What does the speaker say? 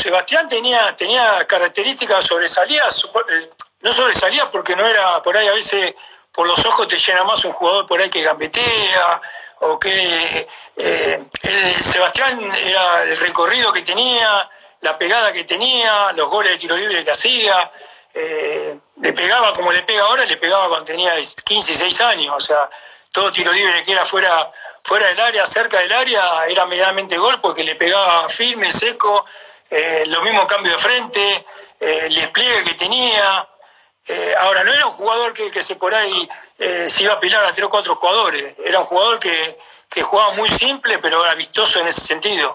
Sebastián tenía, tenía características sobresalidas, eh, no sobresalía porque no era por ahí a veces por los ojos te llena más un jugador por ahí que gambetea o que eh, Sebastián era el recorrido que tenía, la pegada que tenía, los goles de tiro libre que hacía, eh, le pegaba como le pega ahora, le pegaba cuando tenía 15, 6 años, o sea, todo tiro libre que era fuera, fuera del área, cerca del área, era medianamente gol porque le pegaba firme, seco, eh, lo mismo cambio de frente, el despliegue que tenía. ahora, no era un jugador que, se por ahí se iba a pilar a tres o cuatro jugadores, era un jugador que, que jugaba muy simple, pero era vistoso en ese sentido.